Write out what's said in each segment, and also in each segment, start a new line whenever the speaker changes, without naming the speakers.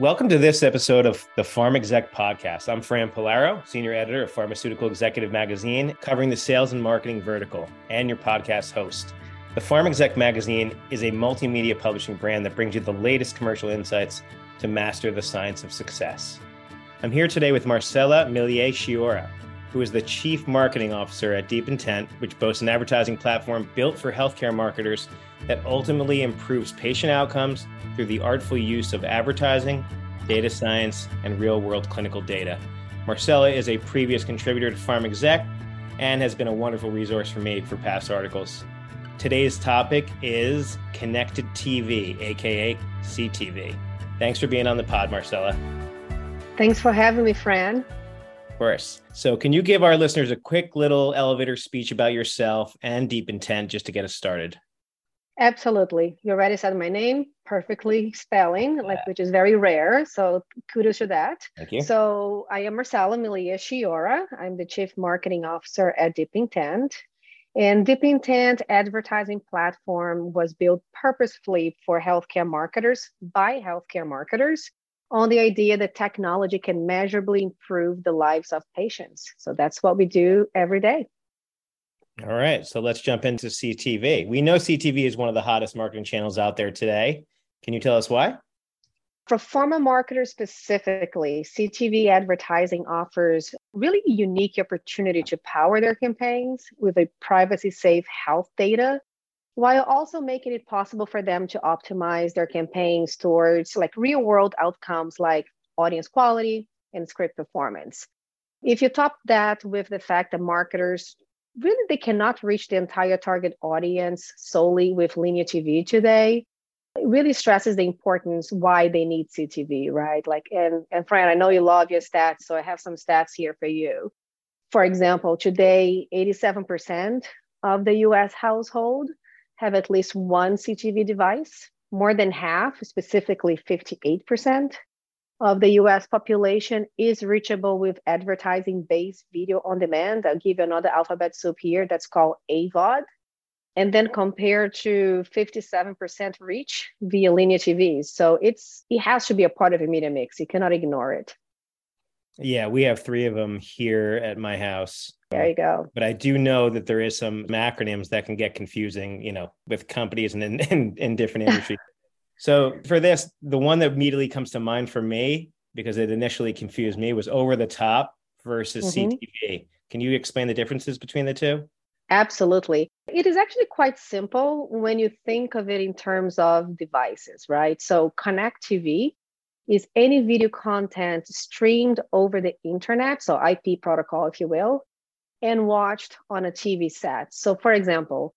Welcome to this episode of the Pharm Exec Podcast. I'm Fran Polaro, Senior Editor of Pharmaceutical Executive Magazine, covering the sales and marketing vertical, and your podcast host. The Pharm Exec Magazine is a multimedia publishing brand that brings you the latest commercial insights to master the science of success. I'm here today with Marcella Millier Chiora, who is the Chief Marketing Officer at Deep Intent, which boasts an advertising platform built for healthcare marketers that ultimately improves patient outcomes through the artful use of advertising, data science, and real world clinical data. Marcella is a previous contributor to Pharm Exec and has been a wonderful resource for me for past articles. Today's topic is connected TV, aka CTV. Thanks for being on the pod, Marcella.
Thanks for having me, Fran.
Of course. So, can you give our listeners a quick little elevator speech about yourself and Deep Intent just to get us started?
Absolutely. You already said my name perfectly spelling, yeah. like which is very rare. So kudos to that.
Thank you.
So I am Marcella Milia Chiora. I'm the Chief Marketing Officer at Deep Intent. And Deep Intent advertising platform was built purposefully for healthcare marketers by healthcare marketers on the idea that technology can measurably improve the lives of patients. So that's what we do every day.
All right, so let's jump into CTV. We know CTV is one of the hottest marketing channels out there today. Can you tell us why?
For pharma marketers specifically, CTV advertising offers really unique opportunity to power their campaigns with a privacy safe health data while also making it possible for them to optimize their campaigns towards like real world outcomes like audience quality and script performance. If you top that with the fact that marketers really they cannot reach the entire target audience solely with linear TV today. It really stresses the importance why they need CTV, right? Like, and and Fran, I know you love your stats, so I have some stats here for you. For example, today, 87% of the US household have at least one CTV device. More than half, specifically 58%, of the US population is reachable with advertising based video on demand. I'll give you another alphabet soup here that's called AVOD. And then compared to 57% reach via linear TV. So it's it has to be a part of a media mix. You cannot ignore it.
Yeah, we have three of them here at my house.
There you go.
But I do know that there is some acronyms that can get confusing, you know, with companies and in, in, in different industries. So for this, the one that immediately comes to mind for me, because it initially confused me, was over the top versus mm-hmm. CTV. Can you explain the differences between the two?
Absolutely. It is actually quite simple when you think of it in terms of devices, right? So Connect TV is any video content streamed over the internet, so IP protocol, if you will, and watched on a TV set. So, for example,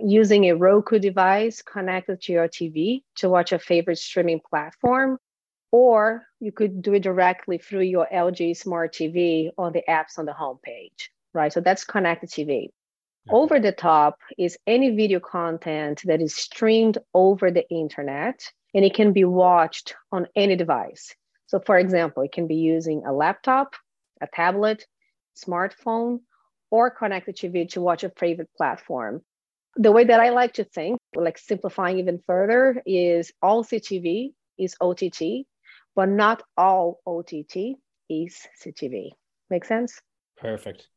using a Roku device connected to your TV to watch a favorite streaming platform, or you could do it directly through your LG Smart TV on the apps on the homepage, right? So that's connected TV. Over the top is any video content that is streamed over the internet and it can be watched on any device. So, for example, it can be using a laptop, a tablet, smartphone, or connected TV to watch a favorite platform the way that I like to think, like simplifying even further, is all CTV is OTT, but not all OTT is CTV. Make sense?
Perfect.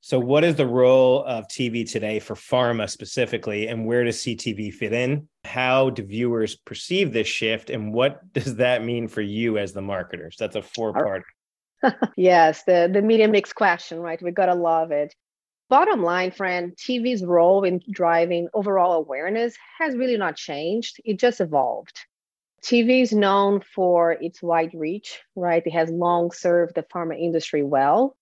So, what is the role of TV today for pharma specifically, and where does CTV fit in? How do viewers perceive this shift, and what does that mean for you as the marketers? That's a four part.
yes, the, the media mix question, right? We got to love it. Bottom line, Fran TV's role in driving overall awareness has really not changed. It just evolved. TV is known for its wide reach, right? It has long served the pharma industry well.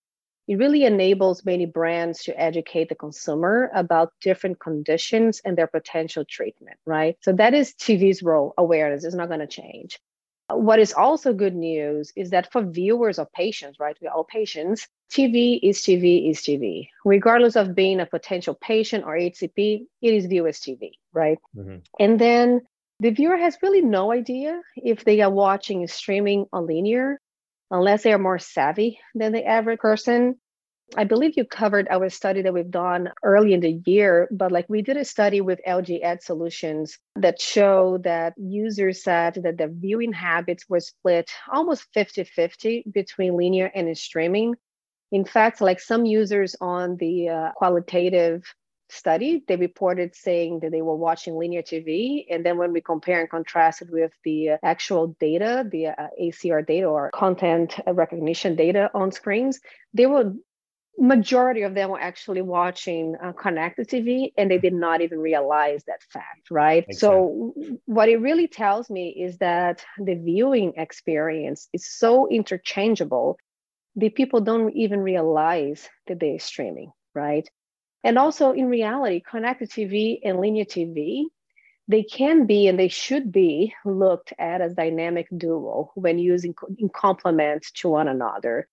It really enables many brands to educate the consumer about different conditions and their potential treatment, right? So that is TV's role. Awareness is not going to change. What is also good news is that for viewers or patients, right? We're all patients. TV is TV is TV. Regardless of being a potential patient or HCP, it is viewed as TV, right? Mm-hmm. And then the viewer has really no idea if they are watching streaming or linear, unless they are more savvy than the average person. I believe you covered our study that we've done early in the year, but like we did a study with LG Ad Solutions that show that users said that their viewing habits were split almost 50 50 between linear and streaming. In fact, like some users on the uh, qualitative study, they reported saying that they were watching linear TV. And then when we compare and contrast it with the actual data, the uh, ACR data or content recognition data on screens, they were majority of them were actually watching uh, connected TV and they did not even realize that fact, right? Makes so, sense. what it really tells me is that the viewing experience is so interchangeable, the people don't even realize that they're streaming, right? And also, in reality, connected TV and linear TV, they can be and they should be looked at as dynamic duo when using in complement to one another.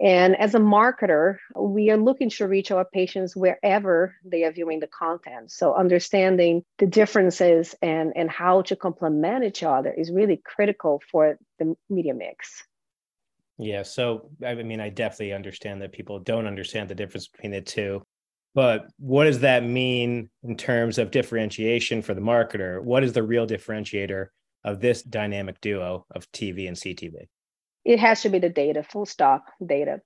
And as a marketer, we are looking to reach our patients wherever they are viewing the content. So understanding the differences and, and how to complement each other is really critical for the media mix.
Yeah. So, I mean, I definitely understand that people don't understand the difference between the two. But what does that mean in terms of differentiation for the marketer? What is the real differentiator of this dynamic duo of TV and CTV?
It has to be the data, full stop data.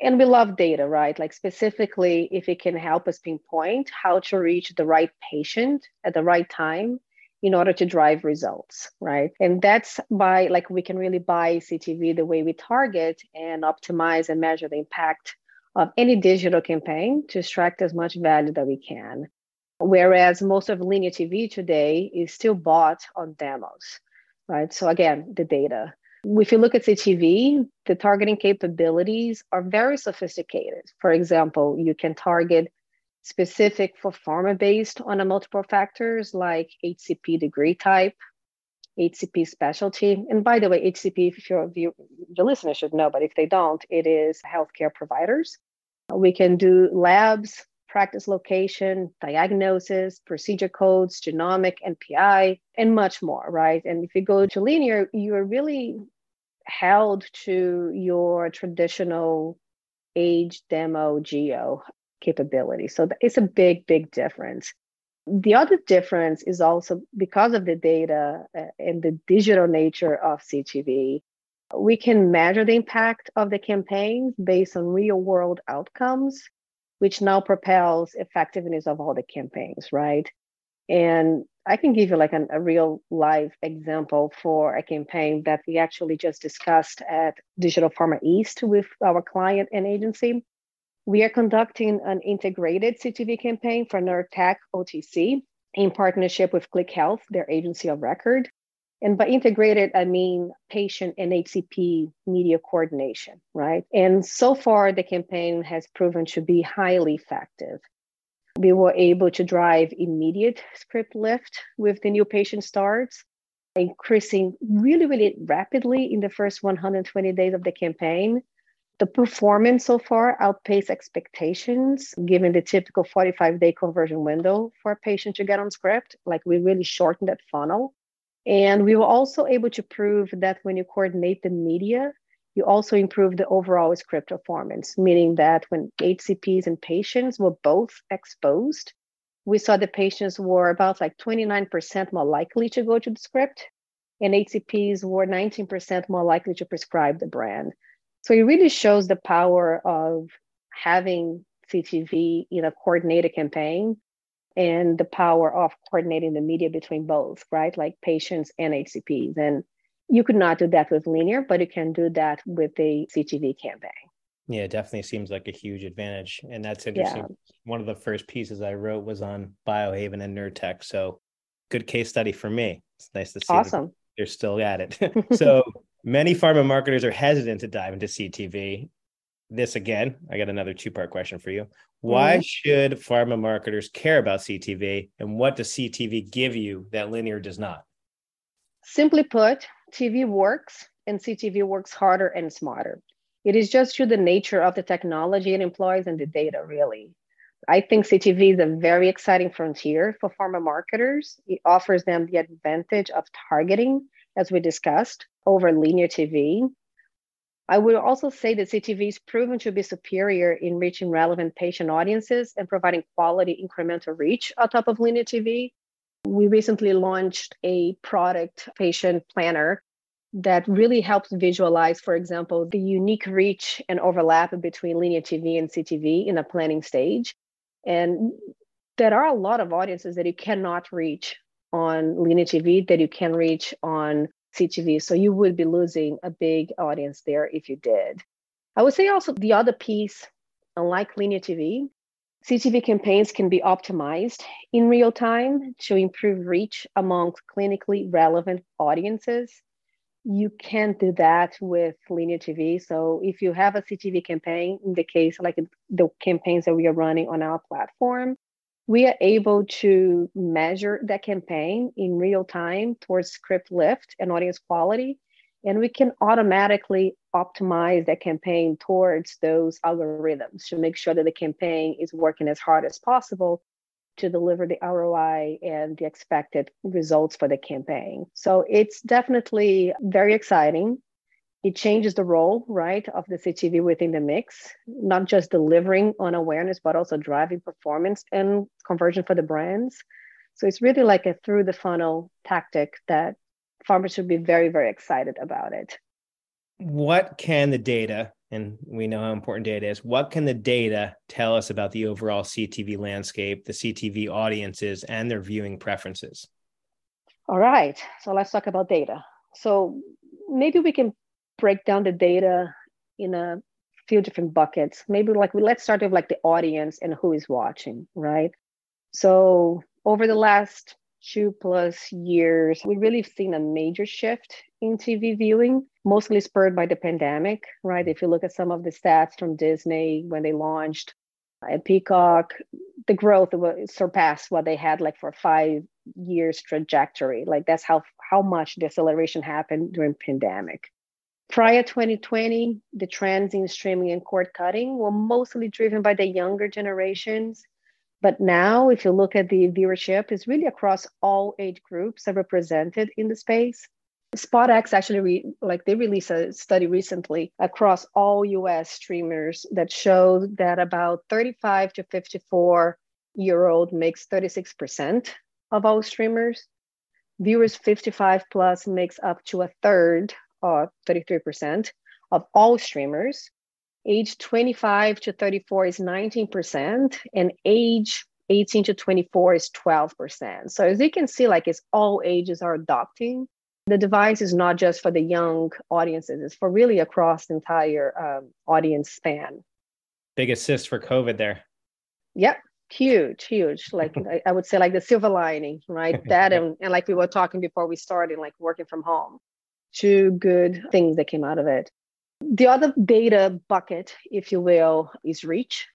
And we love data, right? Like specifically, if it can help us pinpoint how to reach the right patient at the right time in order to drive results, right? And that's by like we can really buy CTV the way we target and optimize and measure the impact of any digital campaign to extract as much value that we can. Whereas most of linear TV today is still bought on demos, right? So again, the data. If you look at CTV, the targeting capabilities are very sophisticated. For example, you can target specific for pharma based on a multiple factors like HCP degree type, HCP specialty. And by the way, HCP, if you're, the listeners should know, but if they don't, it is healthcare providers. We can do labs, practice location, diagnosis, procedure codes, genomic, NPI, and much more, right? And if you go to linear, you are really held to your traditional age demo geo capability. So it's a big, big difference. The other difference is also because of the data uh, and the digital nature of CTV, we can measure the impact of the campaigns based on real world outcomes, which now propels effectiveness of all the campaigns, right? And I can give you like an, a real live example for a campaign that we actually just discussed at Digital Pharma East with our client and agency. We are conducting an integrated CTV campaign for Nurtec ODT in partnership with Klick Health, their agency of record. And by integrated, I mean patient and HCP media coordination, right? And so far, the campaign has proven to be highly effective. We were able to drive immediate script lift with the new patient starts, increasing really, really rapidly in the first 120 days of the campaign. The performance so far outpaced expectations, given the typical 45 day conversion window for a patient to get on script. Like we really shortened that funnel. And we were also able to prove that when you coordinate the media, you also improve the overall script performance, meaning that when HCPs and patients were both exposed, we saw the patients were about like 29% more likely to go to the script, and HCPs were 19% more likely to prescribe the brand. So it really shows the power of having CTV in a coordinated campaign and the power of coordinating the media between both, right? Like patients and HCPs. And you could not do that with linear, but you can do that with a CTV campaign.
Yeah, it definitely seems like a huge advantage. And that's interesting. Yeah. One of the first pieces I wrote was on Biohaven and Nurtec. So good case study for me. It's nice to see
awesome.
they're still at it. so many pharma marketers are hesitant to dive into CTV. This again, I got another two part question for you. Why mm-hmm. should pharma marketers care about CTV and what does CTV give you that linear does not?
Simply put, TV works and CTV works harder and smarter. It is just through the nature of the technology it employs and the data, really. I think CTV is a very exciting frontier for pharma marketers. It offers them the advantage of targeting, as we discussed, over linear TV. I would also say that CTV is proven to be superior in reaching relevant patient audiences and providing quality incremental reach on top of linear TV. We recently launched a product patient planner that really helps visualize, for example, the unique reach and overlap between linear TV and CTV in a planning stage. And there are a lot of audiences that you cannot reach on linear TV that you can reach on CTV. So you would be losing a big audience there if you did. I would say also the other piece, unlike linear TV, CTV campaigns can be optimized in real time to improve reach among clinically relevant audiences. You can't do that with linear TV. So if you have a CTV campaign, in the case like the campaigns that we are running on our platform, we are able to measure that campaign in real time towards script lift and audience quality. And we can automatically optimize that campaign towards those algorithms to make sure that the campaign is working as hard as possible to deliver the ROI and the expected results for the campaign. So it's definitely very exciting it changes the role right of the ctv within the mix not just delivering on awareness but also driving performance and conversion for the brands. So it's really like a through the funnel tactic that pharmas should be very very excited about it.
What can the data and we know how important data is what can the data tell us about the overall ctv landscape the ctv audiences and their viewing preferences?
All right so let's talk about data. So maybe we can break down the data in a few different buckets. Maybe like we let's start with like the audience and who is watching, right? So over the last two plus years, we really seen a major shift in TV viewing, mostly spurred by the pandemic, right? If you look at some of the stats from Disney when they launched uh, at Peacock, the growth surpassed what they had like for five years trajectory. Like that's how how much deceleration happened during pandemic. Prior 2020, the trends in streaming and cord cutting were mostly driven by the younger generations. But now, if you look at the viewership, it's really across all age groups that are represented in the space. SpotX actually, re- like they released a study recently across all US streamers that showed that about 35 to 54 year old makes 36% of all streamers. Viewers 55 plus makes up to a third uh, 33% of all streamers. Age 25 to 34 is 19%, and age 18 to 24 is 12%. So as you can see, like it's all ages are adopting. The device is not just for the young audiences, it's for really across the entire um, audience span.
Big assist for COVID there.
Yep, huge, huge. Like I, I would say like the silver lining, right? That and, and like we were talking before we started, like working from home two good things that came out of it. The other data bucket, if you will, is reach,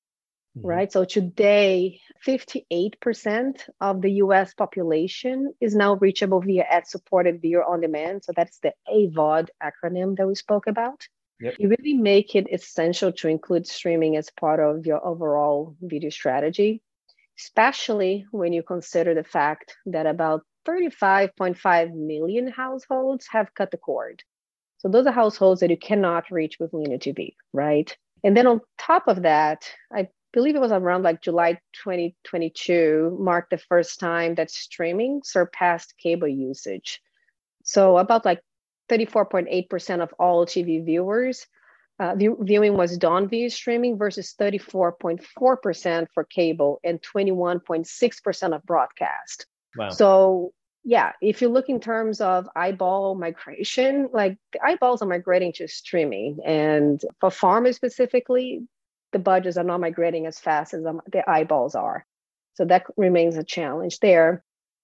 mm-hmm. right? So today, 58% of the US population is now reachable via ad supported video on demand. So that's the AVOD acronym that we spoke about. Yep. You really make it essential to include streaming as part of your overall video strategy, especially when you consider the fact that about 35.5 million households have cut the cord. So those are households that you cannot reach with linear TV, right? And then on top of that, I believe it was around like July 2022 marked the first time that streaming surpassed cable usage. So about like 34.8% of all TV viewers uh, view- viewing was done via streaming versus 34.4% for cable and 21.6% of broadcast. Wow. So yeah, if you look in terms of eyeball migration, like the eyeballs are migrating to streaming, and for pharmas specifically, the budgets are not migrating as fast as the eyeballs are. So that remains a challenge there.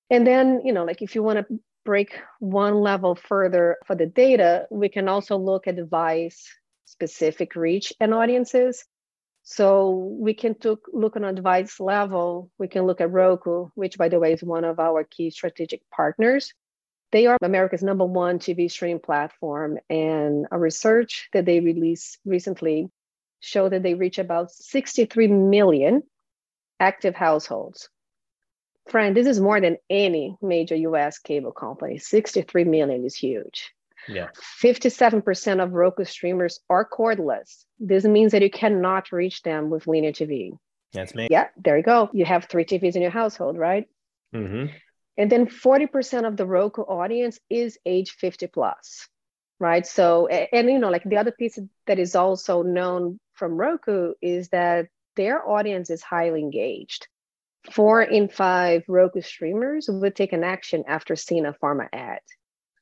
And then, you know, like if you want to break one level further for the data, we can also look at device specific reach and audiences. So we can took, look on a device level. We can look at Roku, which, by the way, is one of our key strategic partners. They are America's number one TV streaming platform, and a research that they released recently showed that they reach about 63 million active households. Fran, this is more than any major US cable company. 63 million is huge. Yeah. 57% of Roku streamers are cordless. This means that you cannot reach them with linear TV.
That's me.
Yeah, there you go. You have three TVs in your household, right? Mm-hmm. And then 40% of the Roku audience is age 50 plus, right? So, and you know, like the other piece that is also known from Roku is that their audience is highly engaged. Four in five Roku streamers would take an action after seeing a pharma ad.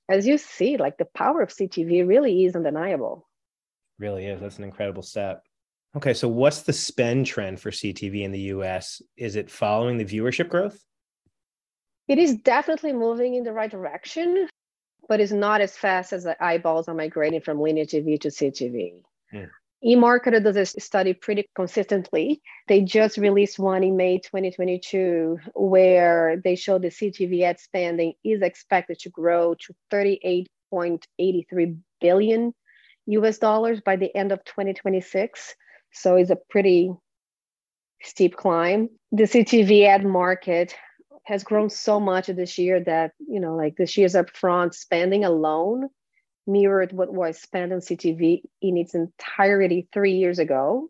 As you see, like the power of CTV really is undeniable.
Really is. That's an incredible step. Okay, so what's the spend trend for CTV in the US? Is it following the viewership growth?
It is definitely moving in the right direction, but it's not as fast as the eyeballs are migrating from linear TV to CTV. Mm eMarketer does a study pretty consistently. They just released one in May 2022 where they show the CTV ad spending is expected to grow to 38.83 billion US dollars by the end of 2026. So it's a pretty steep climb. The CTV ad market has grown so much this year that, you know, like this year's upfront spending alone mirrored what was spent on CTV in its entirety three years ago.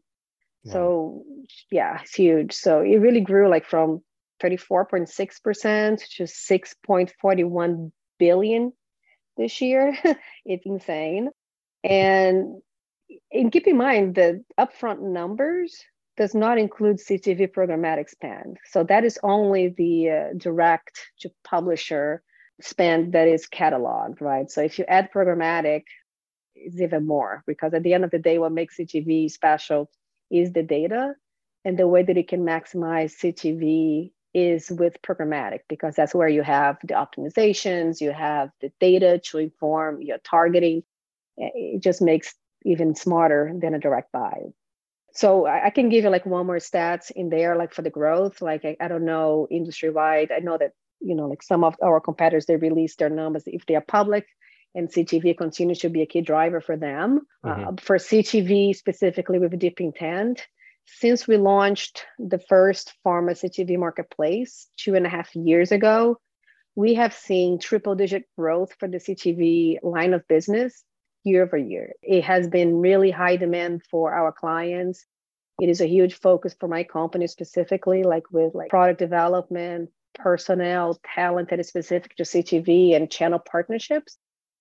Wow. So yeah, it's huge. So it really grew like from 34.6% to 6.41 billion this year. it's insane. And and keep in mind the upfront numbers does not include CTV programmatic spend. So that is only the uh, direct to publisher spend that is cataloged, right? So if you add programmatic, it's even more because at the end of the day, what makes CTV special is the data and the way that it can maximize CTV is with programmatic because that's where you have the optimizations, you have the data to inform your targeting. It just makes even smarter than a direct buy. So I, can give you like one more stats in there, like for the growth. Like I, I don't know industry wide. I know that you know, like some of our competitors, they release their numbers if they are public, and CTV continues to be a key driver for them. Mm-hmm. Uh, for CTV specifically with Deep Intent, since we launched the first pharma CTV marketplace two and a half years ago, we have seen triple digit growth for the CTV line of business year over year. It has been really high demand for our clients. It is a huge focus for my company specifically, like with like product development, personnel, talent that is specific to CTV and channel partnerships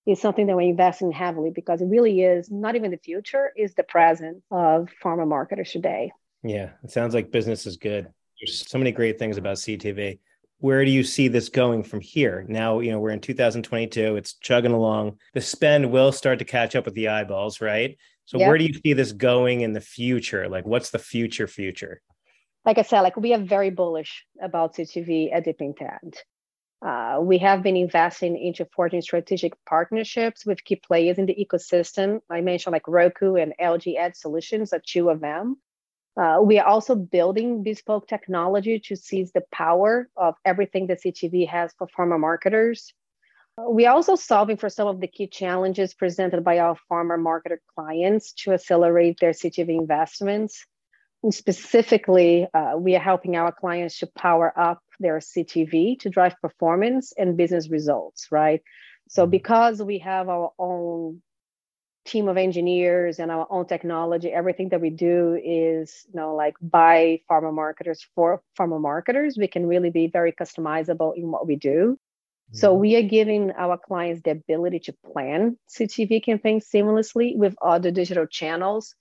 is something that we're investing heavily because it really is not even the future, is the present of pharma marketers today.
Yeah, it sounds like business is good. There's so many great things about CTV. Where do you see this going from here? Now, you know, we're in 2022, it's chugging along. The spend will start to catch up with the eyeballs, right? So yep. where do you see this going in the future? Like what's the future future?
Like I said, like we are very bullish about CTV at Deep Intent. Uh, we have been investing into forging strategic partnerships with key players in the ecosystem. I mentioned like Roku and LG Ad Solutions are two of them. Uh, we are also building bespoke technology to seize the power of everything that CTV has for pharma marketers. We are also solving for some of the key challenges presented by our pharma marketer clients to accelerate their CTV investments specifically, uh, we are helping our clients to power up their CTV to drive performance and business results, right? So, mm-hmm. because we have our own team of engineers and our own technology, everything that we do is, you know, like by pharma marketers for pharma marketers. We can really be very customizable in what we do. So mm-hmm. we are giving our clients the ability to plan CTV campaigns seamlessly with other digital channels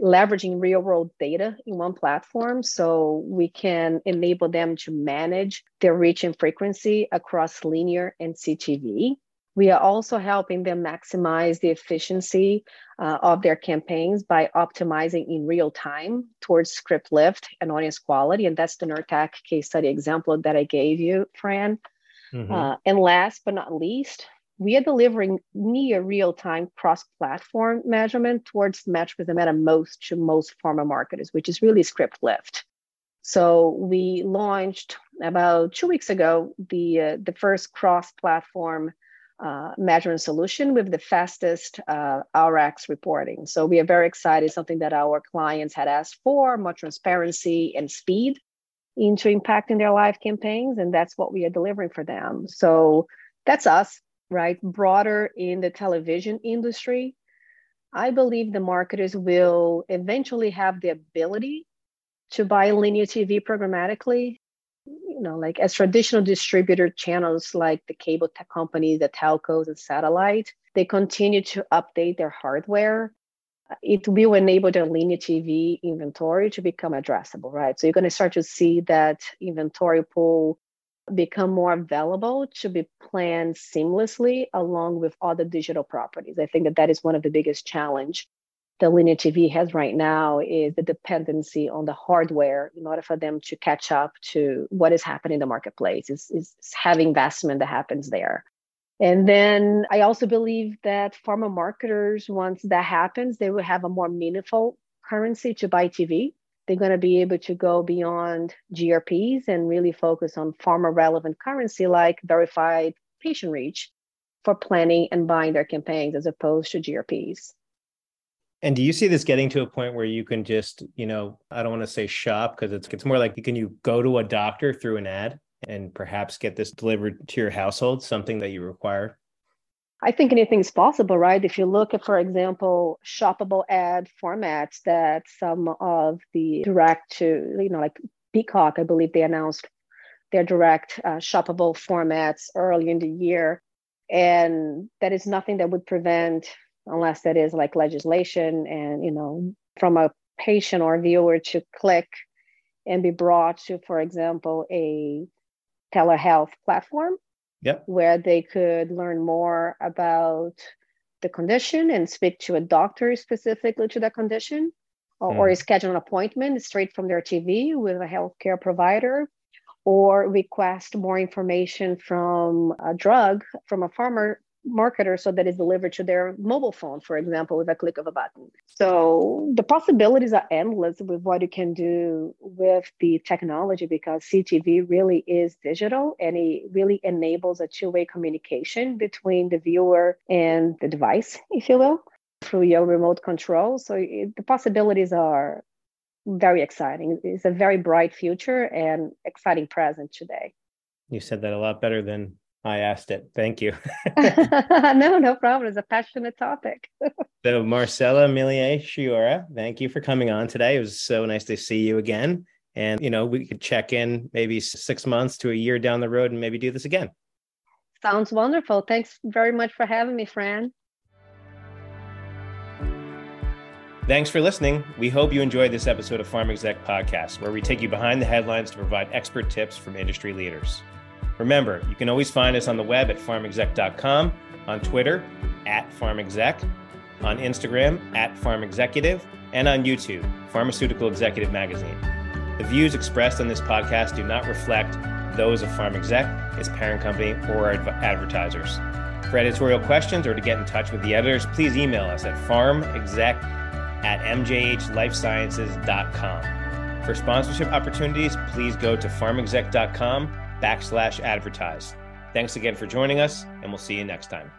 leveraging real world data in one platform so we can enable them to manage their reach and frequency across linear and CTV. We are also helping them maximize the efficiency uh, of their campaigns by optimizing in real time towards script lift and audience quality. And that's the Nurtec case study example that I gave you, Fran. Mm-hmm. Uh, and last but not least, we are delivering near real-time cross-platform measurement towards metrics that matter most to most pharma marketers, which is really script lift. So we launched about two weeks ago the uh, the first cross-platform uh, measurement solution with the fastest uh, RX reporting. So we are very excited. Something that our clients had asked for: more transparency and speed into impacting their live campaigns, and that's what we are delivering for them. So that's us right, broader in the television industry, I believe the marketers will eventually have the ability to buy linear TV programmatically. You know, like as traditional distributor channels like the cable tech companies, the telcos, and satellite, they continue to update their hardware. It will enable their linear TV inventory to become addressable, right? So you're going to start to see that inventory pool become more available to be planned seamlessly along with other digital properties. I think that that is one of the biggest challenge the linear TV has right now is the dependency on the hardware in order for them to catch up to what is happening in the marketplace. Is is heavy investment that happens there. And then I also believe that pharma marketers, once that happens, they will have a more meaningful currency to buy TV they're going to be able to go beyond GRPs and really focus on pharma relevant currency like verified patient reach for planning and buying their campaigns as opposed to GRPs.
And do you see this getting to a point where you can just, you know, I don't want to say shop because it's it's more like can you go to a doctor through an ad and perhaps get this delivered to your household, something that you require?
I think anything's possible, right? If you look at, for example, shoppable ad formats that some of the direct to, you know, like Peacock, I believe they announced their direct uh, shoppable formats early in the year. And that is nothing that would prevent, unless that is like legislation and, you know, from a patient or viewer to click and be brought to, for example, a telehealth platform
yep.
where they could learn more about the condition and speak to a doctor specifically to that condition or, mm. or schedule an appointment straight from their TV with a healthcare provider or request more information from a drug from a pharma marketer so that it's delivered to their mobile phone, for example, with a click of a button. So the possibilities are endless with what you can do with the technology because CTV really is digital and it really enables a two way communication between the viewer and the device, if you will, through your remote control. So it, the possibilities are very exciting. It's a very bright future and exciting present today.
You said that a lot better than I asked it. Thank you.
no, no problem. It's a passionate topic.
so, Marcela Millier Chiura, thank you for coming on today. It was so nice to see you again. And, you know, we could check in maybe six months to a year down the road and maybe do this again.
Sounds wonderful. Thanks very much for having me, Fran.
Thanks for listening. We hope you enjoyed this episode of Pharm Exec Podcast, where we take you behind the headlines to provide expert tips from industry leaders. Remember, you can always find us on the web at pharmexec.com, on Twitter at pharmexec, on Instagram at pharmexecutive, and on YouTube, Pharmaceutical Executive Magazine. The views expressed on this podcast do not reflect those of PharmExec, its parent company, or adv- advertisers. For editorial questions or to get in touch with the editors, please email us at pharmexec at mjhlifesciences.com. For sponsorship opportunities, please go to pharmexec.com backslash advertise. Thanks again for joining us, and we'll see you next time.